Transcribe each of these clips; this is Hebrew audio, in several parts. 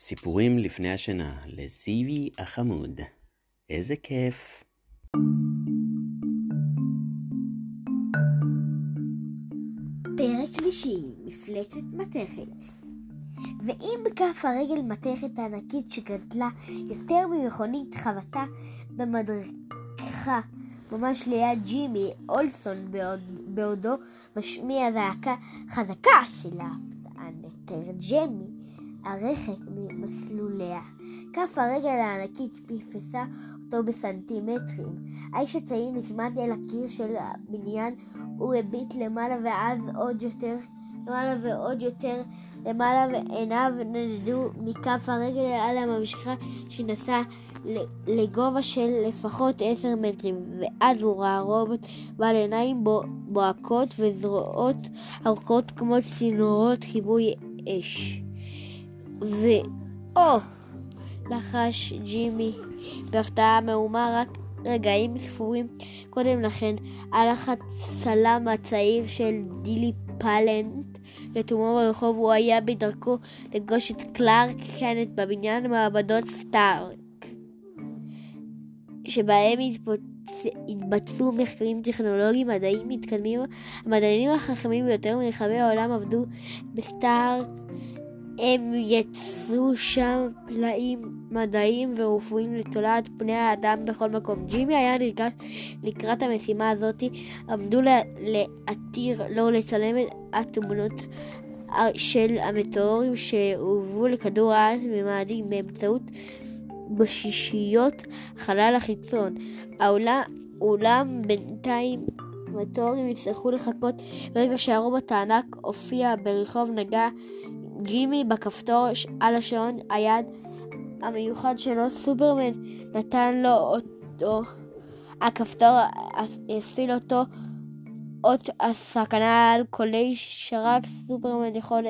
סיפורים לפני השינה לזיוי החמוד. איזה כיף. פרק שלישי, מפלצת מתכת. ואם בכף הרגל מתכת הענקית שגדלה יותר ממכונית חבטה במדרכה ממש ליד ג'ימי אולסון בעוד, בעודו משמיע זעקה חזקה של הנטר ג'ימי הרחק ממסלוליה. כף הרגל הענקית פספסה אותו בסנטימטרים. האיש הצעיר נצמד אל הקיר של הבניין, הוא הביט למעלה ואז עוד יותר למעלה ועוד יותר למעלה ועיניו נדדו מכף הרגל על הממשיכה שנסע לגובה של לפחות עשר מטרים ואז הוא ראה רובוט בעל עיניים בוהקות וזרועות ארוכות כמו צינורות כיבוי אש. ואו! לחש ג'ימי בהפתעה מהומה רק רגעים ספורים קודם לכן הלך הצלם הצעיר של דילי פלנט לתומו ברחוב הוא היה בדרכו לפגוש את קלארק קנט בבניין מעבדות סטארק שבהם התבצעו מחקרים טכנולוגיים מדעיים מתקדמים המדענים החכמים ביותר מרחבי העולם עבדו בסטארק הם יצרו שם פלאים מדעיים ורפואיים לתולעת פני האדם בכל מקום. ג'ימי היה נרגש לקראת המשימה הזאת, עמדו להתיר לו לצלם את התמונות של המטאורים שהובאו לכדור הארץ ממאדים באמצעות בשישיות חלל החיצון. העולם, אולם בינתיים המטאורים יצטרכו לחכות ברגע שהרובוט הענק הופיע ברחוב נגע ג'ימי בכפתור על השעון היד המיוחד שלו, סופרמן נתן לו אותו. הכפתור הפעיל אותו אות הסכנה על קולי שרק סופרמן יכול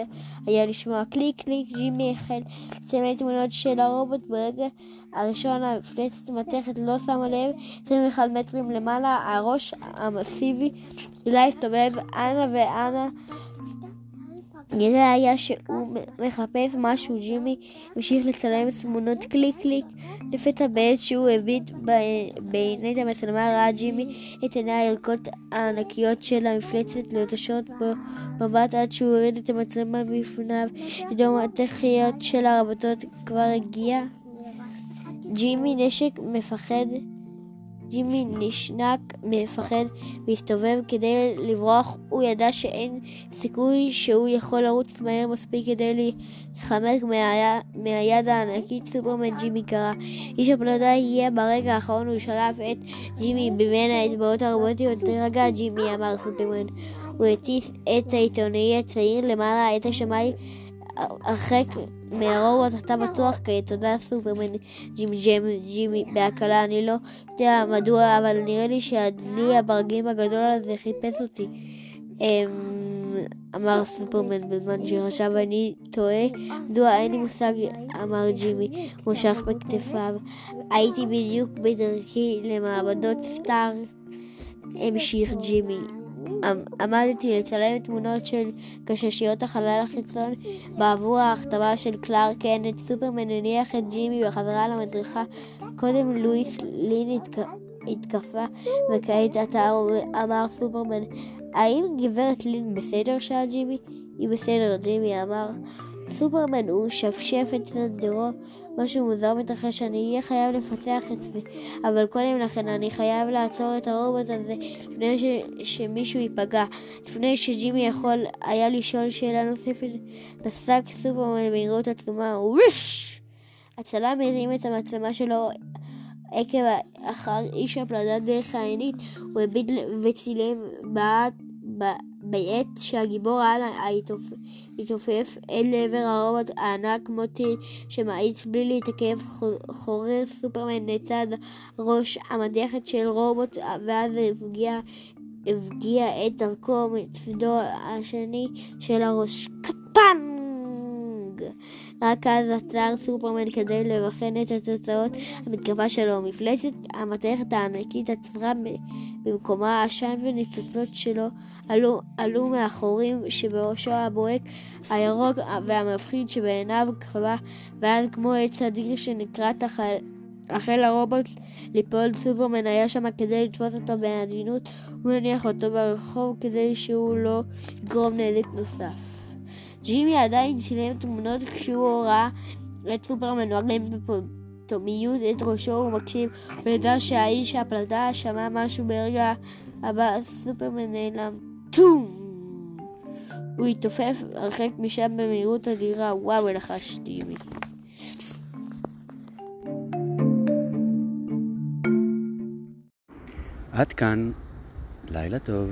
היה לשמוע. קליק קליק ג'ימי החל לצלם תמונות של הרובוט ברגע הראשון. המפלצת מתכת לא שמה לב 21 מטרים למעלה הראש המסיבי שלה הסתובב אנה ואנה נראה היה שהוא מחפש משהו, ג'ימי המשיך לצלם תמונות קליק קליק. לפתע בעת שהוא הביט בעיני המצלמה ראה ג'ימי את עיני הערכות הענקיות של המפלצת לוטשות במבט עד שהוא הוריד את המצלמה מפניו. פתאום התחיות של הרבתות כבר הגיע. ג'ימי נשק מפחד ג'ימי נשנק מפחד והסתובב כדי לברוח. הוא ידע שאין סיכוי שהוא יכול לרוץ מהר מספיק כדי להיחמק מהיד, הענקית. סופרמן ג'ימי קרא. איש הפלדה הגיע ברגע האחרון, הוא שלף את ג'ימי בין האצבעות הרובוטיות. תירגע ג'ימי, אמר סופרמן. הוא הטיס את העיתונאי הצעיר למעלה את השמיים הרחק מהרובוט אתה בטוח כעת, תודה סופרמן ג'ים ג'ם ג'ימי בהקלה, אני לא יודע מדוע, אבל נראה לי שהדלי הברגים הגדול הזה חיפש אותי. אמ, אמר סופרמן בזמן שחשב אני טועה, מדוע אין לי מושג, אמר ג'ימי, מושך בכתפיו. הייתי בדיוק בדרכי למעבדות סטאר, המשיך ג'ימי. עמדתי לצלם תמונות של גששיות החלל החיצון בעבור ההכתבה של קלאר קנט. סופרמן הניח את ג'ימי בחזרה למדריכה. קודם לואיס לין התקפה וכעת אתה אמר סופרמן. האם גברת לין בסדר? שאל ג'ימי. היא בסדר, ג'ימי אמר. סופרמן הוא שפשף את סנדרו, משהו מוזר מתרחש, אני אהיה חייב לפצח את זה, אבל קודם לכן אני חייב לעצור את הרובוט הזה לפני ש... שמישהו ייפגע. לפני שג'ימי יכול היה לשאול שאלה נוספת, נסק סופרמן במהירות עצומה, ווש! הצלם הרים את המצלמה שלו עקב אחר איש הפלדה דרך העינית, הוא הביט וצילם בעט בעת שהגיבור על התעופף אל עבר הרובוט הענק מוטי שמאיץ בלי להתעכב חורר סופרמן לצד ראש המתכת של רובוט ואז הפגיע, הפגיע את דרכו מצדו השני של הראש. קפאנג! רק אז עצר סופרמן כדי לבחן את התוצאות המתקפה שלו. מפלצת המתכת הענקית עצרה במקומה העשן וניצוצות שלו עלו, עלו מהחורים שבראשו הבוהק הירוק והמפחיד שבעיניו קבע, ואז כמו עץ אדיר שנקרע תחל... החל הרובוט ליפול, סופרמן היה שם כדי לתפוס אותו בעדינות ולהניח אותו ברחוב כדי שהוא לא יגרום נזק נוסף. ג'ימי עדיין צילם תמונות כשהוא ראה את סופרמן מרים בפתאומיות את ראשו ומקשיב, הוא ידע שהאיש הפלטה שמע משהו ברגע הבא, סופרמן נעלם. טום! הוא התעופף הרחק משם במהירות אדירה, וואו, לחש ג'ימי. עד כאן, לילה טוב.